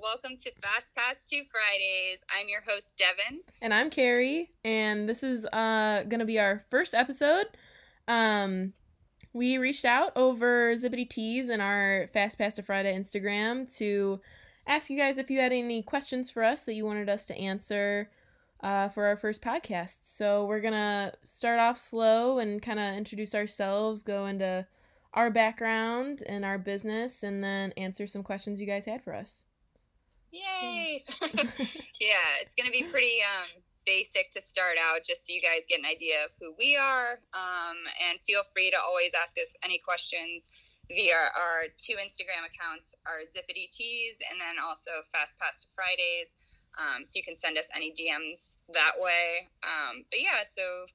welcome to Fast Pass to Fridays. I'm your host, Devin. And I'm Carrie, and this is uh, going to be our first episode. Um, we reached out over Zippity Tees and our Fast Pass to Friday Instagram to ask you guys if you had any questions for us that you wanted us to answer uh, for our first podcast. So we're going to start off slow and kind of introduce ourselves, go into our background and our business, and then answer some questions you guys had for us. Yay! yeah, it's going to be pretty um, basic to start out, just so you guys get an idea of who we are. Um, and feel free to always ask us any questions via our two Instagram accounts, our Zippity Tees, and then also Fast Pass to Fridays. Um, so you can send us any DMs that way. Um, but yeah, so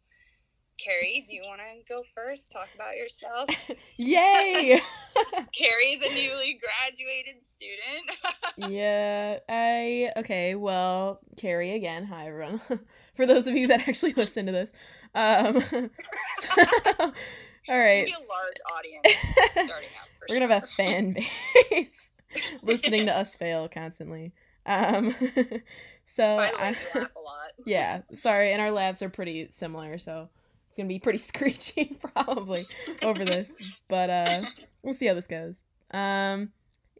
Carrie, do you want to go first? Talk about yourself. Yay! Carrie's a newly graduated student. yeah, I okay. Well, Carrie again. Hi, everyone. For those of you that actually listen to this, um, so, all right. Be a large audience starting out. We're gonna have a fan base listening to us fail constantly. Um, so way, we laugh a lot. yeah, sorry, and our labs are pretty similar, so it's gonna be pretty screechy probably over this, but uh, we'll see how this goes. Um,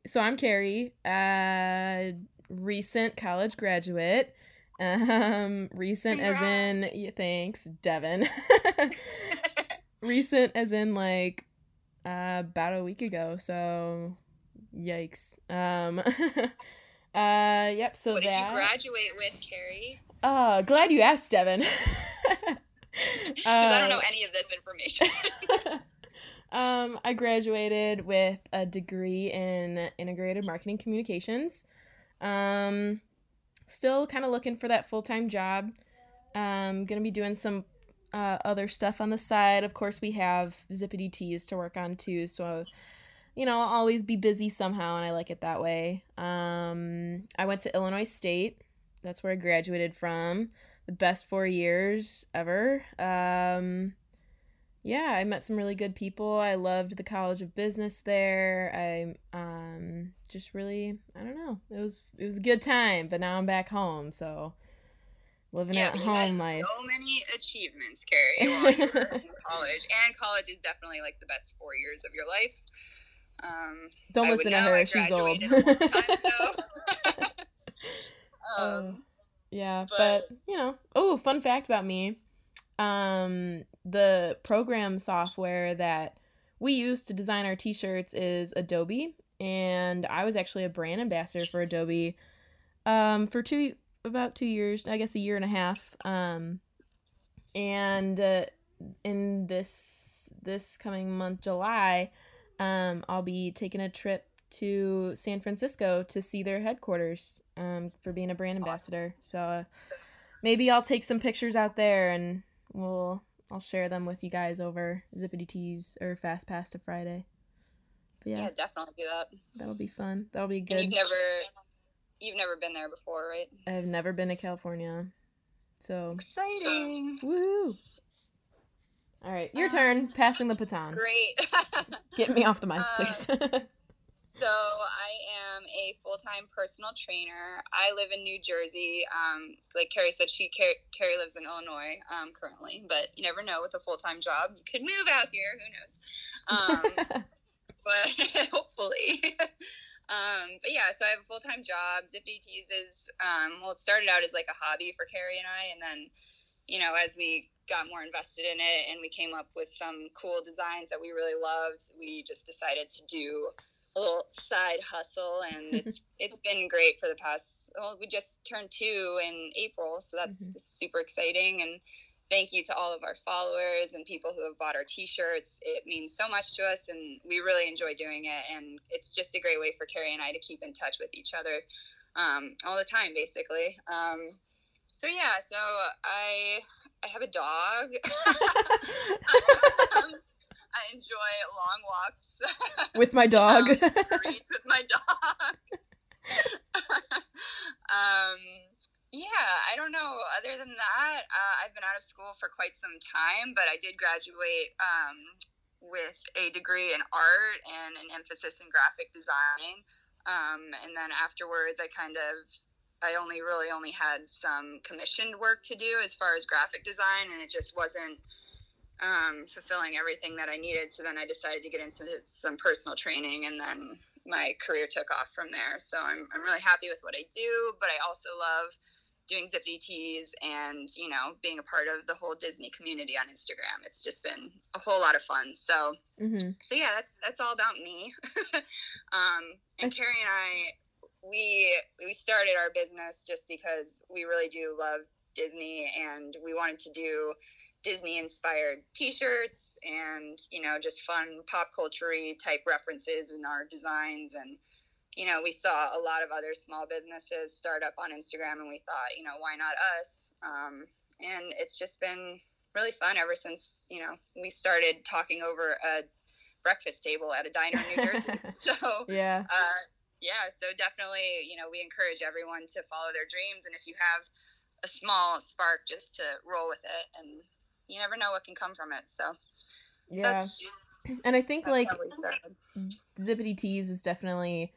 so I'm Carrie, uh, recent college graduate. Um, recent Congrats. as in yeah, thanks, Devin. recent as in like uh, about a week ago. So yikes. Um, uh, yep. So What did that. you graduate with, Carrie? Oh, glad you asked, Devin. Because I don't know any of this information. um, I graduated with a degree in integrated marketing communications. Um, still kind of looking for that full time job. Um, gonna be doing some uh, other stuff on the side. Of course, we have Zippity Tees to work on too. So, you know, I'll always be busy somehow, and I like it that way. Um, I went to Illinois State. That's where I graduated from the best four years ever. Um, yeah, I met some really good people. I loved the College of Business there. I um, just really, I don't know. It was it was a good time, but now I'm back home, so living yeah, at home life. so many achievements, Carrie, while you were in college. And college is definitely like the best four years of your life. Um, Don't I listen to her; she's old. time ago. um, Um, yeah, but- but, you know. Oh, fun fact about me. Um the program software that we use to design our t-shirts is Adobe and I was actually a brand ambassador for Adobe um for two about 2 years, I guess a year and a half. Um and uh, in this this coming month July, um I'll be taking a trip to San Francisco to see their headquarters um, for being a brand ambassador. So uh, maybe I'll take some pictures out there and we'll I'll share them with you guys over Zippity Tees or Fast Pass to Friday. But yeah, yeah, definitely do that. that'll be fun. That'll be And good. you've never, you've never been there before, right? I've never been to California, so Exciting. woohoo! All right, your Um, turn. Passing the baton. Great. Get me off the mic, Um, please. So I am a full-time personal trainer. I live in New Jersey. Um, like Carrie said, she Carrie, Carrie lives in Illinois um, currently, but you never know with a full-time job. You could move out here. Who knows? Um, but hopefully. um, but yeah, so I have a full-time job. Zippity Tees is um, well, it started out as like a hobby for Carrie and I, and then you know as we got more invested in it and we came up with some cool designs that we really loved, we just decided to do a little side hustle and it's it's been great for the past well we just turned two in april so that's super exciting and thank you to all of our followers and people who have bought our t-shirts. It means so much to us and we really enjoy doing it and it's just a great way for carrie and i to keep in touch with each other um, all the time basically um, so yeah so i i have a dog. Um, I enjoy long walks With my dog. streets with my dog. um, yeah, I don't know. Other than that, uh, I've been out of school for quite some time, but I did graduate um, with a degree in art and an emphasis in graphic design. Um, and then afterwards, I kind of I only really only had some commissioned work to do as far as graphic design, and it just wasn't um, fulfilling everything that I needed. So then I decided to get into some personal training, and then my career took off from there. So I'm, I'm really happy with what I do, but I also love doing zippity tees and you know being a part of the whole disney community on instagram it's just been a whole lot of fun so mm-hmm. so yeah that's that's all about me um, and carrie and i we we started our business just because we really do love disney and we wanted to do disney inspired t-shirts and you know just fun pop culture type references in our designs and you know, we saw a lot of other small businesses start up on Instagram, and we thought, you know, why not us? Um, and it's just been really fun ever since you know we started talking over a breakfast table at a diner in New Jersey. so yeah, uh, yeah. So definitely, you know, we encourage everyone to follow their dreams, and if you have a small spark, just to roll with it, and you never know what can come from it. So yeah, and I think like zippity tees is definitely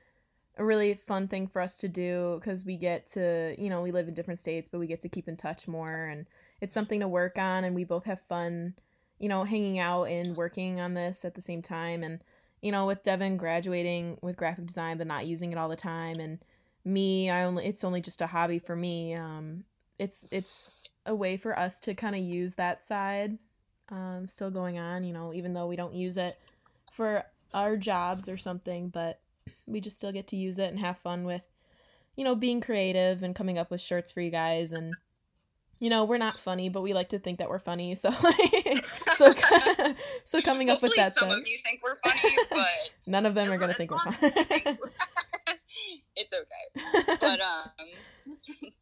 a really fun thing for us to do because we get to, you know, we live in different states, but we get to keep in touch more and it's something to work on and we both have fun, you know, hanging out and working on this at the same time and you know, with Devin graduating with graphic design but not using it all the time and me, I only it's only just a hobby for me. Um it's it's a way for us to kind of use that side um still going on, you know, even though we don't use it for our jobs or something, but we just still get to use it and have fun with, you know, being creative and coming up with shirts for you guys. And, you know, we're not funny, but we like to think that we're funny. So, so, so coming up with that. Some of you think we're funny, but none of them are gonna think we're funny. it's okay, but um.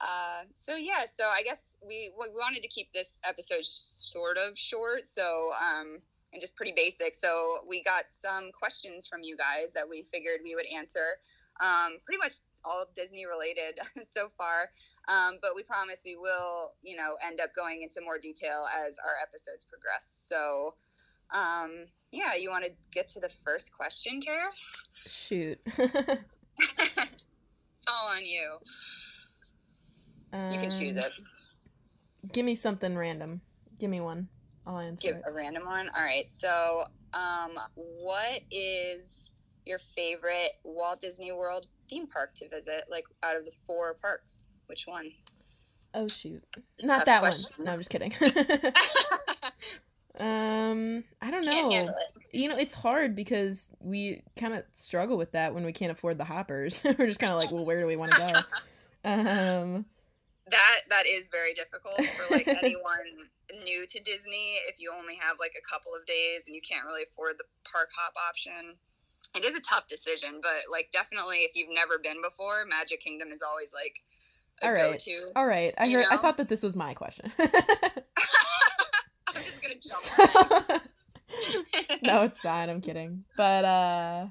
Uh, so yeah, so I guess we we wanted to keep this episode sort of short. So um, and just pretty basic. So we got some questions from you guys that we figured we would answer. Um, pretty much all Disney related so far, um, but we promise we will, you know, end up going into more detail as our episodes progress. So, um, yeah, you want to get to the first question, Kara? Shoot. it's all on you. You can choose um, it. Give me something random. Give me one. I'll answer. Give it. a random one. All right. So, um, what is your favorite Walt Disney World theme park to visit? Like out of the four parks, which one? Oh shoot, not that question. one. No, I'm just kidding. um, I don't know. You know, it's hard because we kind of struggle with that when we can't afford the hoppers. We're just kind of like, well, where do we want to go? um, that that is very difficult for like anyone new to Disney, if you only have like a couple of days and you can't really afford the park hop option, it is a tough decision. But like, definitely, if you've never been before, Magic Kingdom is always like all right, go-to, all right. I heard, I thought that this was my question. I'm just gonna jump. no, it's fine. I'm kidding. But uh,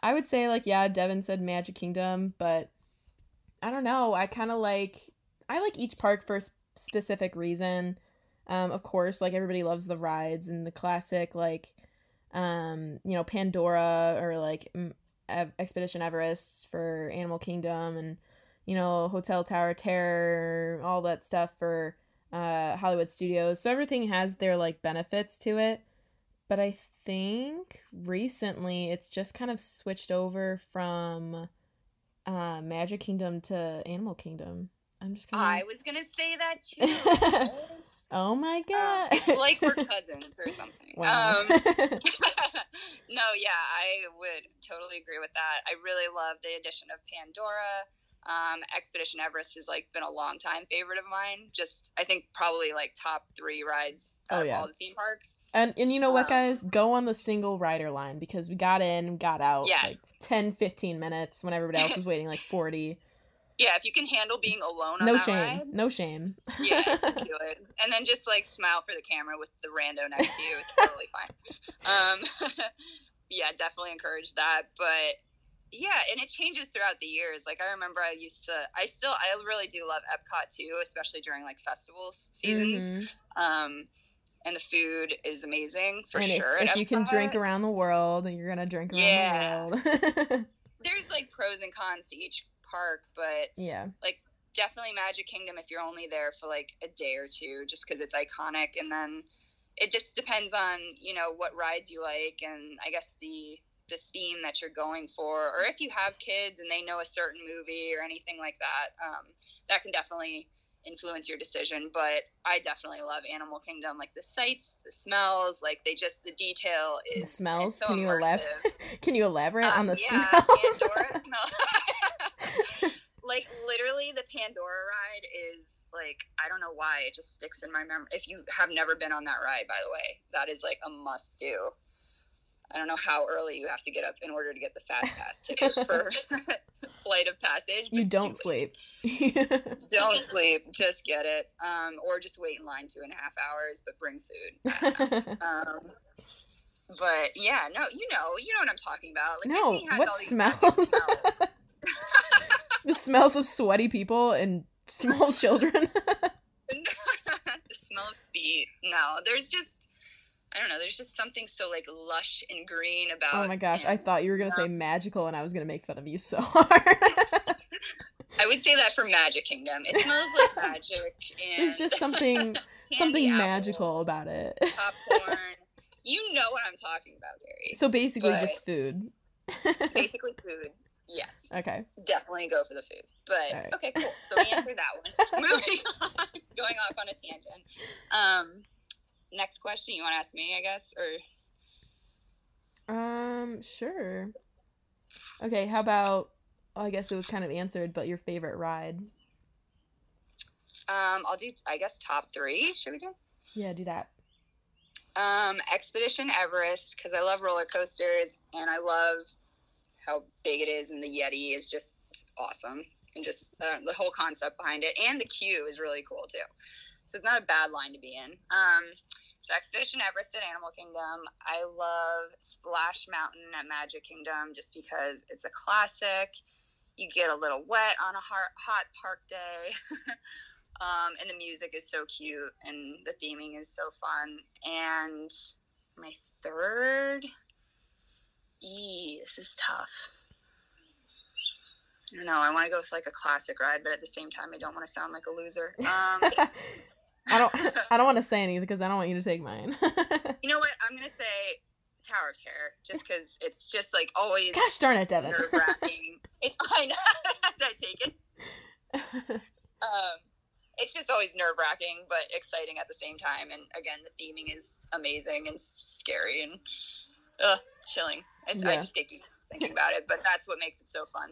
I would say like yeah, Devin said Magic Kingdom, but I don't know. I kind of like I like each park for a specific reason. Um, of course, like everybody loves the rides and the classic, like, um, you know, Pandora or like Expedition Everest for Animal Kingdom and, you know, Hotel Tower Terror, all that stuff for uh, Hollywood Studios. So everything has their like benefits to it. But I think recently it's just kind of switched over from uh, Magic Kingdom to Animal Kingdom. I'm just of. I was gonna say that too. Oh my um, god! Um, it's like we're cousins or something. Wow. Um, no, yeah, I would totally agree with that. I really love the addition of Pandora. Um, Expedition Everest has like been a long time favorite of mine. Just I think probably like top three rides oh, yeah. all the theme parks. And and you know what, um, guys, go on the single rider line because we got in, got out yes. like 10, 15 minutes when everybody else was waiting like forty. Yeah, if you can handle being alone no shame. Ride, no shame. yeah, do it. And then just like smile for the camera with the rando next to you. It's totally fine. Um, yeah, definitely encourage that. But yeah, and it changes throughout the years. Like I remember I used to I still I really do love Epcot too, especially during like festival seasons. Mm-hmm. Um and the food is amazing for and sure. If, if you can drink around the world, you're gonna drink around yeah. the world. there's like pros and cons to each park, but yeah. like definitely Magic Kingdom if you're only there for like a day or two, just because it's iconic, and then it just depends on you know what rides you like, and I guess the the theme that you're going for, or if you have kids and they know a certain movie or anything like that, um, that can definitely influence your decision. But I definitely love Animal Kingdom, like the sights, the smells, like they just the detail is The smells. so can you elaborate? Can you elaborate on Um, the yeah, smells? Pandora smell. like literally, the Pandora ride is like I don't know why it just sticks in my memory. If you have never been on that ride, by the way, that is like a must do. I don't know how early you have to get up in order to get the fast pass ticket for flight of passage. you don't do sleep. Don't sleep. Just get it. Um, or just wait in line two and a half hours, but bring food. I don't know. um, but yeah, no, you know, you know what I'm talking about. Like no, has what all these smells? smells. the smells of sweaty people and small children. the smell of feet. No, there's just I don't know. There's just something so like lush and green about. oh my gosh, I thought you were gonna say magical, and I was gonna make fun of you so hard. I would say that for Magic Kingdom. It smells like magic. And There's just something something apples, magical about it. Popcorn. you know what I'm talking about, Gary. So basically, But- just food. Basically, food. Yes, okay. definitely go for the food. But Alright. okay, cool. So we answered that one. Moving on, going off on a tangent. Um, next question. You want to ask me? I guess, or Um, sure. Okay, how about? well, I guess it was kind of answered, but your favorite ride? um, I'll do. I guess top three. Should we do? Yeah, do that. Um, Expedition Everest because I love roller coasters and I love how big it is, and the Yeti is just awesome, and just uh, the whole concept behind it, and the queue is really cool too. So it's not a bad line to be in. Um, so Expedition Everest at Animal Kingdom. I love Splash Mountain at Magic Kingdom just because it's a classic. You get a little wet on a hot, park day. um, and the music is so cute and the theming is so fun. And my third, E, this is tough. I don't know. I want to go with like a classic ride, but at the same time, I don't want to sound like a loser. Um, I don't. I don't want to say anything because I don't want you to take mine. you know what? I'm gonna say Tower of Terror, just because it's just like always Gosh darn it, Devin. nerve wracking. it's I know. Did I take it? um, it's just always nerve wracking, but exciting at the same time. And again, the theming is amazing and scary and ugh, chilling. I, Yeah. just get goosebumps thinking about it, but that's what makes it so fun.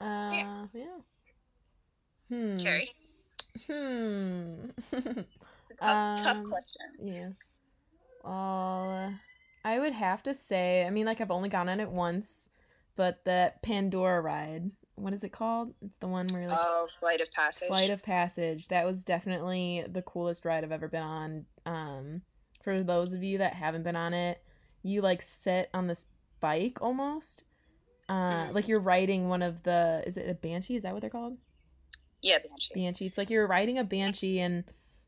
uh, yeah. yeah. Hmm. Carrie, Hmm. tough, tough Um, question. Yeah. Well, I would have to say, I mean, like, I've only gone on it once, but the Pandora ride, what is it called? It's the one where, like, oh, Flight of Passage. Flight of Passage. That was definitely the coolest ride I've ever been on. Um, for those of you that haven't been on it, you, like, sit on this bike almost. Uh, Mhm. like you're riding one of the, is it a Banshee? Is that what they're called? Yeah, Banshee. Banshee. It's like you're riding a Banshee and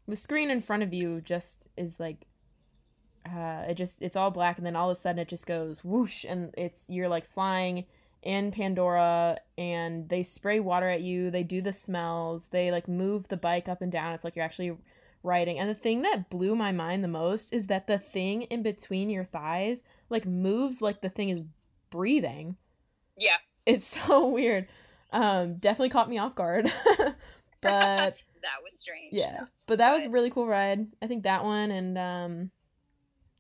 the screen in front of you just is like uh it just it's all black and then all of a sudden it just goes whoosh and it's you're like flying in Pandora and they spray water at you, they do the smells, they like move the bike up and down. It's like you're actually riding. And the thing that blew my mind the most is that the thing in between your thighs like moves like the thing is breathing Yeah, it's so weird um definitely caught me off guard but that was strange. yeah but that was a really cool ride i think that one and um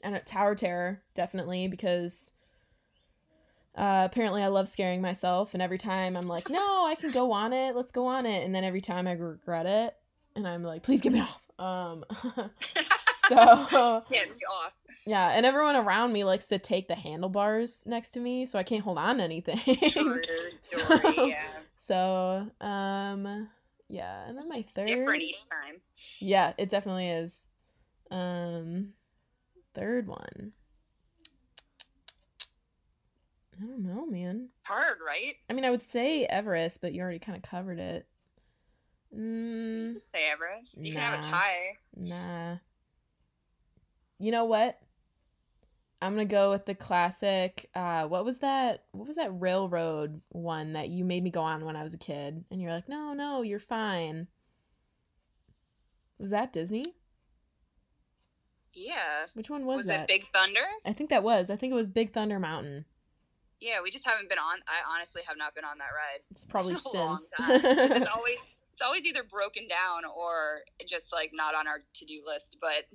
and tower terror definitely because uh apparently i love scaring myself and every time i'm like no i can go on it let's go on it and then every time i regret it and i'm like please get me off um so Get me off. yeah and everyone around me likes to take the handlebars next to me so i can't hold on to anything True story. So- yeah, So, um, yeah, and then my third. different each time. Yeah, it definitely is. Um, third one. I don't know, man. Hard, right? I mean, I would say Everest, but you already kind of covered it. Mm, Say Everest. You can have a tie. nah. You know what? I'm gonna go with the classic. Uh, what was that? What was that railroad one that you made me go on when I was a kid? And you're like, no, no, you're fine. Was that Disney? Yeah. Which one was, Was that? it Big Thunder? I think that was. I think it was Big Thunder Mountain. Yeah, we just haven't been on. I honestly have not been on that ride. It's probably in a long since. time. it's always it's always either broken down or just like not on our to do list. But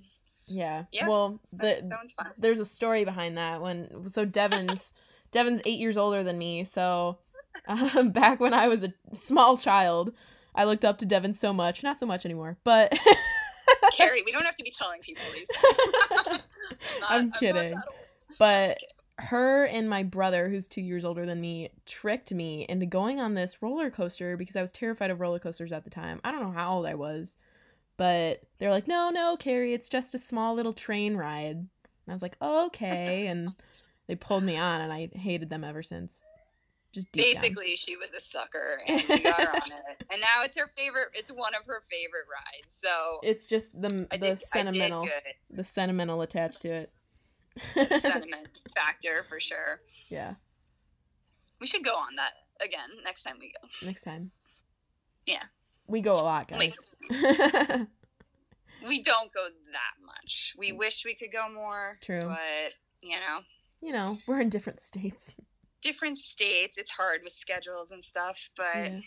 yeah. Yeah, Well, the there's a story behind that when so Devin's Devin's eight years older than me, so um, back when I was a small child, I looked up to Devin so much. Not so much anymore, but Carrie, we don't have to be telling people these. Things. not- I'm kidding. old. but kidding. her and my brother, who's two years older than me, tricked me into going on this roller coaster because I was terrified of roller coasters at the time. I don't know how old I was, but they're like, "No, no, Carrie, it's just a small little train ride." And I was like, oh, "Okay," and they pulled me on, and I hated them ever since. Just deep down. Basically, she was a sucker, and we got her on it. And now it's her favorite. It's one of her favorite rides. So it's just the I the did, sentimental I did good. the sentimental attached to it. sentiment factor for sure. yeah, We should go on that again next time we go. next time. Yeah. We go a lot, Like, guys. we don't go that much. We wish we could go more. True. But, you know, you know, we're in different states. different states, it's hard with schedules and stuff, but Yeah.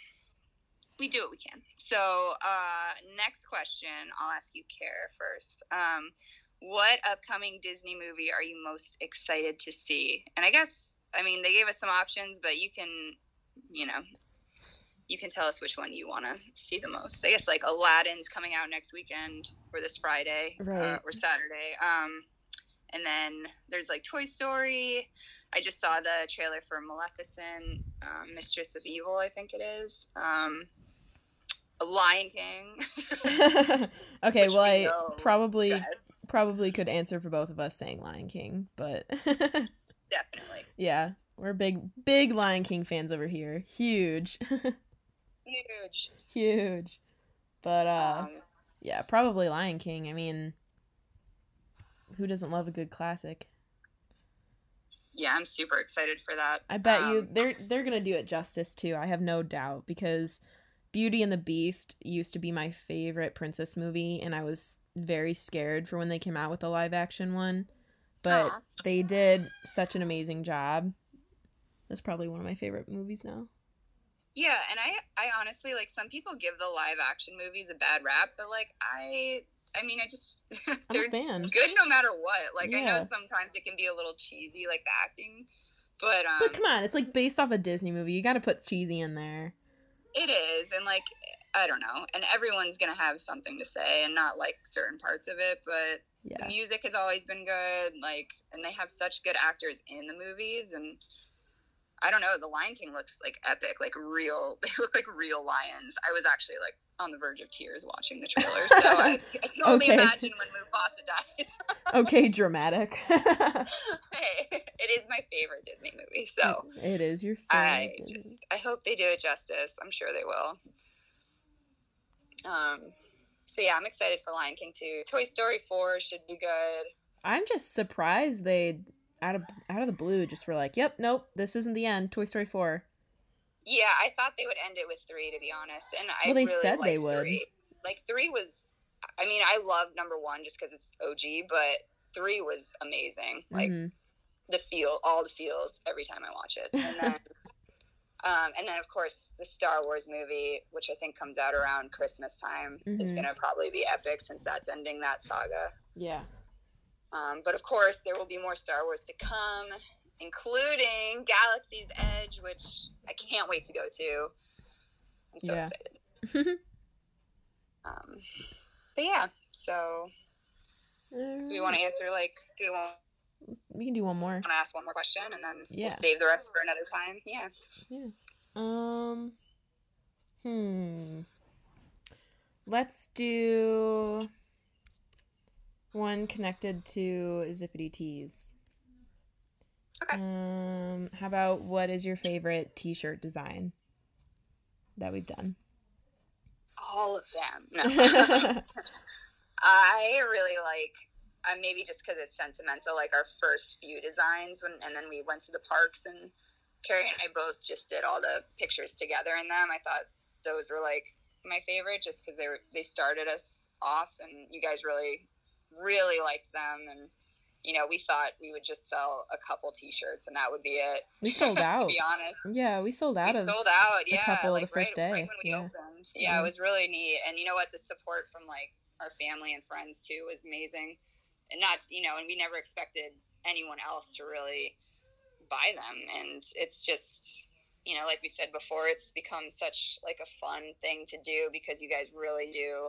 we do what we can. So, uh, next question, I'll ask you, Kara, first. Um, what upcoming Disney movie are you most excited to see? And I guess, I mean, they gave us some options, but you can, you know, you can tell us which one you want to see the most. I guess like Aladdin's coming out next weekend or this Friday uh, or Saturday. Um, and then there's like Toy Story. I just saw the trailer for Maleficent, um, Mistress of Evil, I think it is. Um, Lion King. okay, well we I probably probably could answer for both of us saying Lion King, but Definitely. yeah, we're big big Lion King fans over here. Huge. Huge. Huge. But uh Um, yeah, probably Lion King. I mean, who doesn't love a good classic? yeah, I'm super excited for that. I bet you Um, they're they're gonna do it justice too. I have no doubt because Beauty and the Beast used to be my favorite princess movie, and I was very scared for when they came out with the live action one. But Aw. they did such an amazing job. That's probably one of my favorite movies now. Yeah, and I I honestly like some people give the live action movies a bad rap, but like I I mean I just they're fan. good no matter what. Like I know sometimes it can be a little cheesy like the acting, but um But come on, it's like based off a Disney movie. You got to put cheesy in there. it is and like I don't know. And everyone's going to have something to say and not like certain parts of it, but yeah. the music has always been good like and they have such good actors in the movies and i don't know the lion king looks like epic like real they look like real lions i was actually like on the verge of tears watching the trailer so i, I can only Okay. imagine when mufasa dies Okay, dramatic. hey it is my favorite disney movie so it is your i favorite. Disney. just i hope they do it justice i'm sure they will um so yeah i'm excited for lion king 2 toy story 4 should be good I'm just surprised they out of out of the blue just were like, "Yep, nope, this isn't the end." Toy Story 4. Yeah, I thought they would end it with three, to be honest. And I Well, they really said they would. Three. Like three was, I mean, I love number one just because it's OG, but three was amazing. Like Mhm. the feel, all the feels every time I watch it. And then, um, and then of course the Star Wars movie, which I think comes out around Christmas time, is Mhm. gonna probably be epic since that's ending that saga. Yeah. Um, but of course, there will be more Star Wars to come, including Galaxy's Edge, which I can't wait to go to. I'm so Yeah. excited. Um, but yeah, so do we want to answer like, do we want We can do one more. Want to ask one more question and then Yeah. we'll save the rest for another time? Yeah. Yeah. Um. Hmm. Let's do one connected to Zippity Tees. Okay. Um. How about what is your favorite T-shirt design that we've done? All of them. No. I really like. uh, maybe just because it's sentimental, like our first few designs, when and then we went to the parks and Carrie and I both just did all the pictures together in them. I thought those were like my favorite, just because they were they started us off, and you guys really really liked them and you know, we thought we would just sell a couple T-shirts and that would be it. We sold out. to be honest, yeah, we sold out we sold out. Yeah, a couple like the first right, day. right when we yeah. opened. Yeah, Mhm. it was really neat. And you know what? The support from like our family and friends too was amazing. And not, you know, and we never expected anyone else to really buy them. And it's just, you know, like we said before, it's become such like a fun thing to do because you guys really do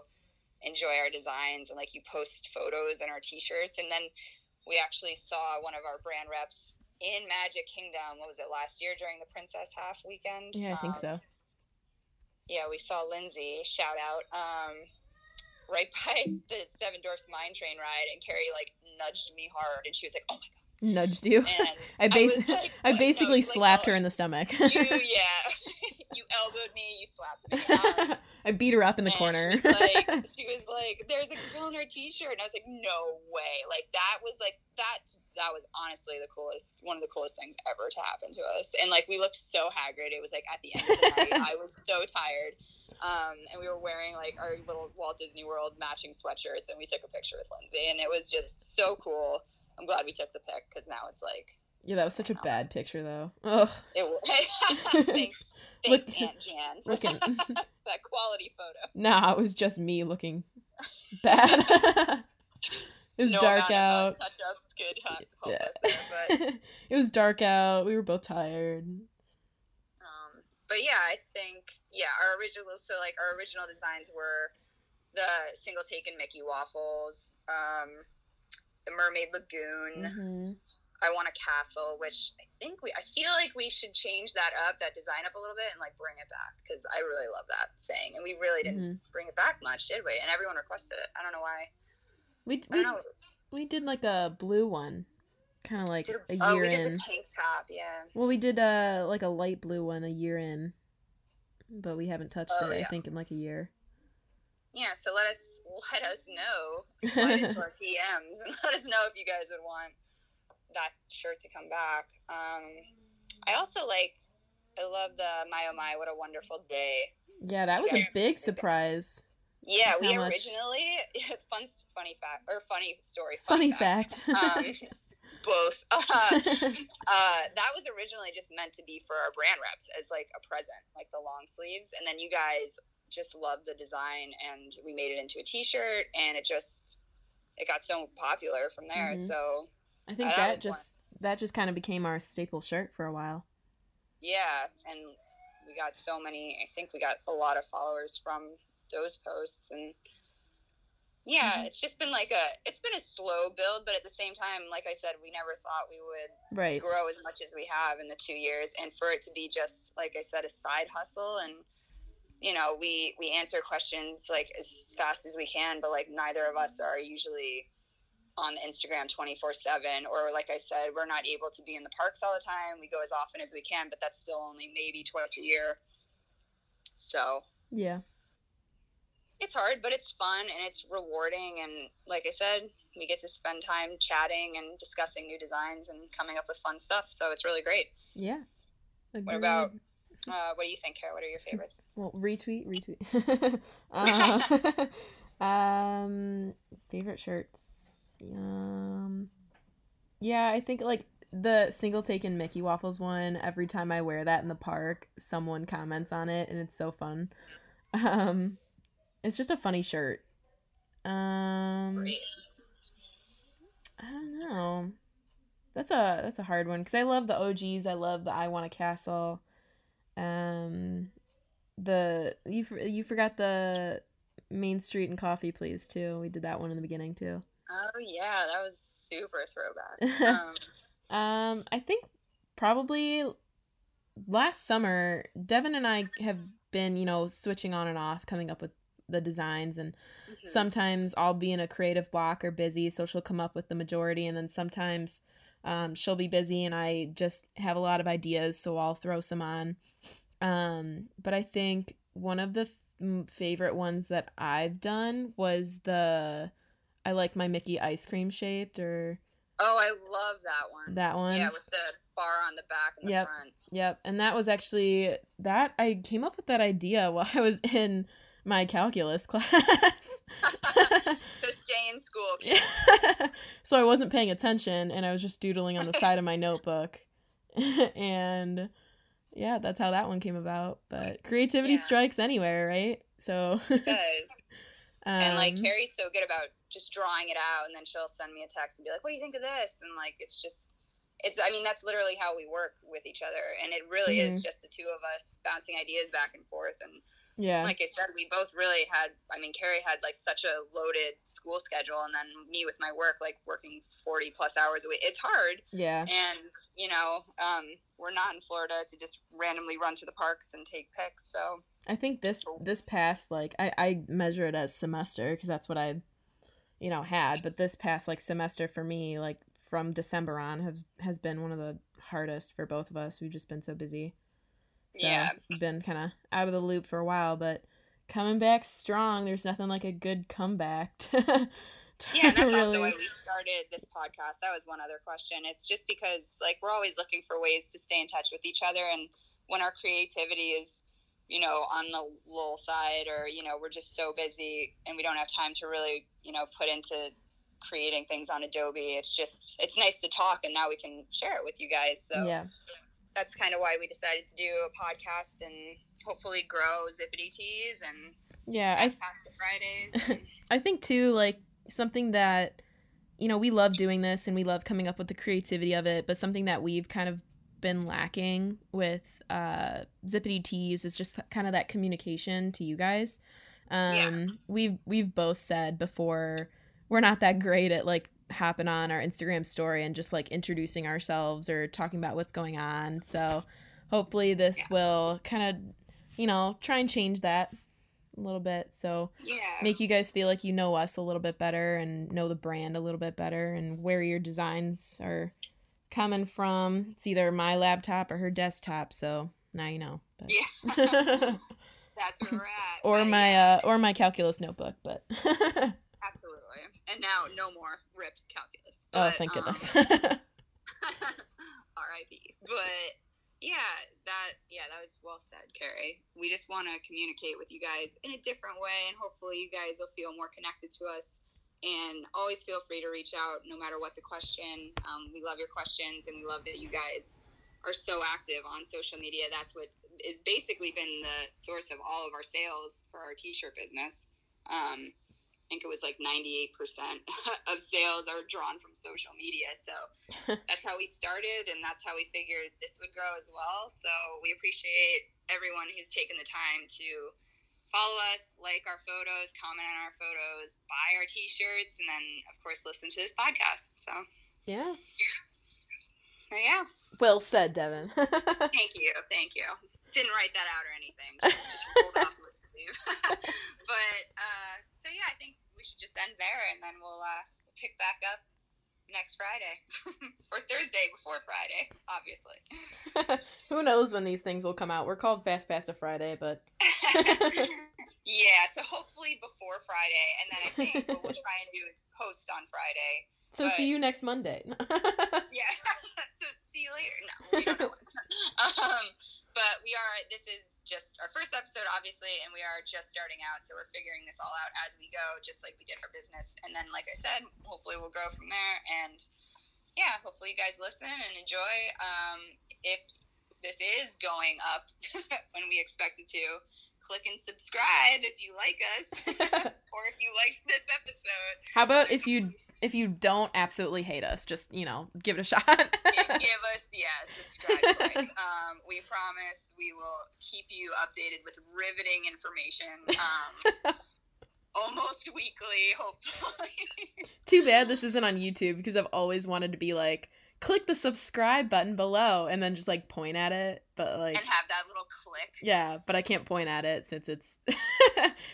enjoy our designs and like you post photos and our t-shirts and then we actually saw one of our brand reps in Magic Kingdom. What was it last year during the Princess Half weekend? Yeah, I think Um, so. Yeah, we saw Lindsay shout out um, right by the Seven Dwarfs Mine Train ride, and Carrie like nudged me hard, and she was like, "Oh my Nudged you. And I bas- was like, I basically like, slapped her in the stomach. You yeah, you elbowed me, you slapped me. Um, I beat her up in the corner. She was, like, she was like, "There's a girl in her T-shirt," and I was like, "No way!" Like that was like that. That was honestly the coolest, one of the coolest things ever to happen to us. And like we looked so haggard. It was like at the end of the night, I was so tired, um, and we were wearing like our little Walt Disney World matching sweatshirts, and we took a picture with Lindsay, and it was just so cool. I'm glad we took the pic because now it's like yeah, that was such a bad picture though. Ugh. it. thanks, thanks, Look- Aunt Jan. Looking that quality photo. Nah, it was just me looking bad. it was no dark out. touch-ups could help Yeah. us there, but it was dark out. We were both tired. um, but yeah, I think yeah, our original so like our original designs were the single taken Mickey waffles, um, the Mermaid Lagoon. Mhm. I want a castle, which I think we I feel like we should change that up, that design up a little bit, and like bring it back because I really love that saying, and we really didn't Mhm. bring it back much, did we? And everyone requested it. I don't know why. We we, know. we did like a blue one, kind of like Did a oh, year we did in. the tank top, yeah. Well, we did uh like a light blue one a year in, but we haven't touched Oh, it. I think in like a year. Yeah, so let us let us know. Slide into our PMs and let us know if you guys would want that shirt to come back. Um, I also like. I love the my oh my what a wonderful day. Yeah, that was Yeah. a big surprise. Yeah, we much? originally fun funny fact or funny story. Funny fact. fact. Um, both. Uh, uh, that was originally just meant to be for our brand reps as like a present, like the long sleeves, and then you guys just loved the design, and we made it into a T-shirt, and it just it got so popular from there. Mhm. So I think that that was one. just that just kind of became our staple shirt for a while. yeah, and we got so many. I think we got a lot of followers from those posts, and yeah, Mhm. it's just been like a it's been a slow build, but at the same time, like I said, we never thought we would Right. grow as much as we have in the two years and for it to be just like i said a side hustle and you know we we answer questions like as fast as we can but like neither of us are usually on the instagram 24 7 or like i said we're not able to be in the parks all the time we go as often as we can but that's still only maybe twice a year so Yeah. it's hard but it's fun and it's rewarding and like i said we get to spend time chatting and discussing new designs and coming up with fun stuff so it's really great Yeah. What about- Agreed. Uh, what do you think, Kara? What are your favorites? Well, retweet, retweet. uh, um, favorite shirts. Um, yeah, I think like the single taken Mickey waffles one. Every time I wear that in the park, someone comments on it, and it's so fun. Um, it's just a funny shirt. Um, Great. I don't know. That's a that's a hard one because I love the OGs. I love the I Want a Castle. Um, the you you forgot the Main Street and Coffee, please too. We did that one in the beginning too. Oh yeah, that was super throwback. Um, Um, I think probably last summer, Devin and I have been you know switching on and off, coming up with the designs and mhm. sometimes I'll be in a creative block or busy, so she'll come up with the majority, and then sometimes um, she'll be busy and I just have a lot of ideas, so I'll throw some on. Um, but I think one of the f- favorite ones that I've done was the I like my Mickey ice cream shaped or Oh, I love that one. that one. Yeah, with the bar on the back and the Yep. front. Yep. And that was actually that I came up with that idea while I was in my calculus class. So stay in school, kids. so I wasn't paying attention and I was just doodling on the side of my notebook. and yeah, that's how that one came about. But creativity Yeah. strikes anywhere, right? So It does. and like um, Carrie's so good about just drawing it out, and then she'll send me a text and be like, "What do you think of this?" And like, it's just, it's. I mean, that's literally how we work with each other, and it really is just the two of us bouncing ideas back and forth. And yeah. like I said, we both really had. I mean, Carrie had like such a loaded school schedule, and then me with my work, like working forty plus hours a week. It's hard, yeah. and you know, um, we're not in Florida to just randomly run to the parks and take pics. So I think this this past like I I measure it as semester because that's what I you know had, but this past like semester for me like from December on has has been one of the hardest for both of us. We've just been so busy. So Yeah. been kind of out of the loop for a while, but coming back strong. There's nothing like a good comeback. To, to yeah, and that's also really- why we started this podcast. That was one other question. It's just because like we're always looking for ways to stay in touch with each other, and when our creativity is, you know, on the lull side, or you know, we're just so busy and we don't have time to really, you know, put into creating things on Adobe. It's just it's nice to talk, and now we can share it with you guys. So yeah. That's kind of why we decided to do a podcast and hopefully grow Zippity Tees and Yeah, I Pasta Fridays. and- I think too, like something that you know we love doing this and we love coming up with the creativity of it, but something that we've kind of been lacking with uh, Zippity Tees is just kind of that communication to you guys. Um, Yeah. We've we've both said before we're not that great at like hopping on our Instagram story and just like introducing ourselves or talking about what's going on. So hopefully this Yeah. will kind of you know try and change that a little bit. So yeah. make you guys feel like you know us a little bit better and know the brand a little bit better and where your designs are coming from. It's either my laptop or her desktop, so now you know. But. Yeah. That's where we're at. or But, my yeah, uh or my calculus notebook, but And now no more rip calculus. oh But, thank um, goodness. R.I.P. But yeah, that yeah, that was well said, Carrie. We just want to communicate with you guys in a different way, and hopefully, you guys will feel more connected to us. And always feel free to reach out, no matter what the question. Um, we love your questions, and we love that you guys are so active on social media. That's what is basically been the source of all of our sales for our t-shirt business. Um, think it was like 98% of sales are drawn from social media. So that's how we started, and that's how we figured this would grow as well. So we appreciate everyone who's taken the time to follow us, like our photos, comment on our photos, buy our t-shirts, and then of course listen to this podcast. So yeah. yeah, Well said, Devin. thank you, thank you. Didn't write that out or anything. Just, just rolled off my sleeve. but uh, so yeah, I think we should just end there, and then we'll uh, pick back up next Friday or Thursday before Friday, obviously. Who knows when these things will come out? We're called Fast Pass to Friday, but yeah, so hopefully before Friday, and then I think what we'll try and do is post on Friday. so see you next Monday. Yeah, so see you later. No, we don't know. um, but we are. This is just our first episode, obviously, and we are just starting out, so we're figuring this all out as we go, just like we did our business. And then, like I said, hopefully we'll grow from there. And yeah, hopefully you guys listen and enjoy. Um, if this is going up when we expected to, click and subscribe if you like us, or if you liked this episode. How about if you if you don't absolutely hate us, just you know, give it a shot. give us yeah subscribe um we promise we will keep you updated with riveting information um almost weekly hopefully Too bad this isn't on YouTube because I've always wanted to be like, click the subscribe button below and then just like point at it. But like, and have that little click yeah, but I can't point at it since it's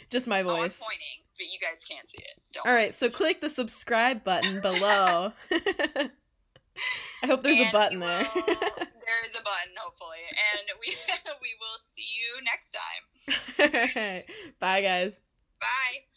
just my oh voice. pointing but you guys can't see it don't All right, so click the subscribe button below. I hope there's a button we there. there is a button hopefully and we we will see you next time All right. Bye, guys. bye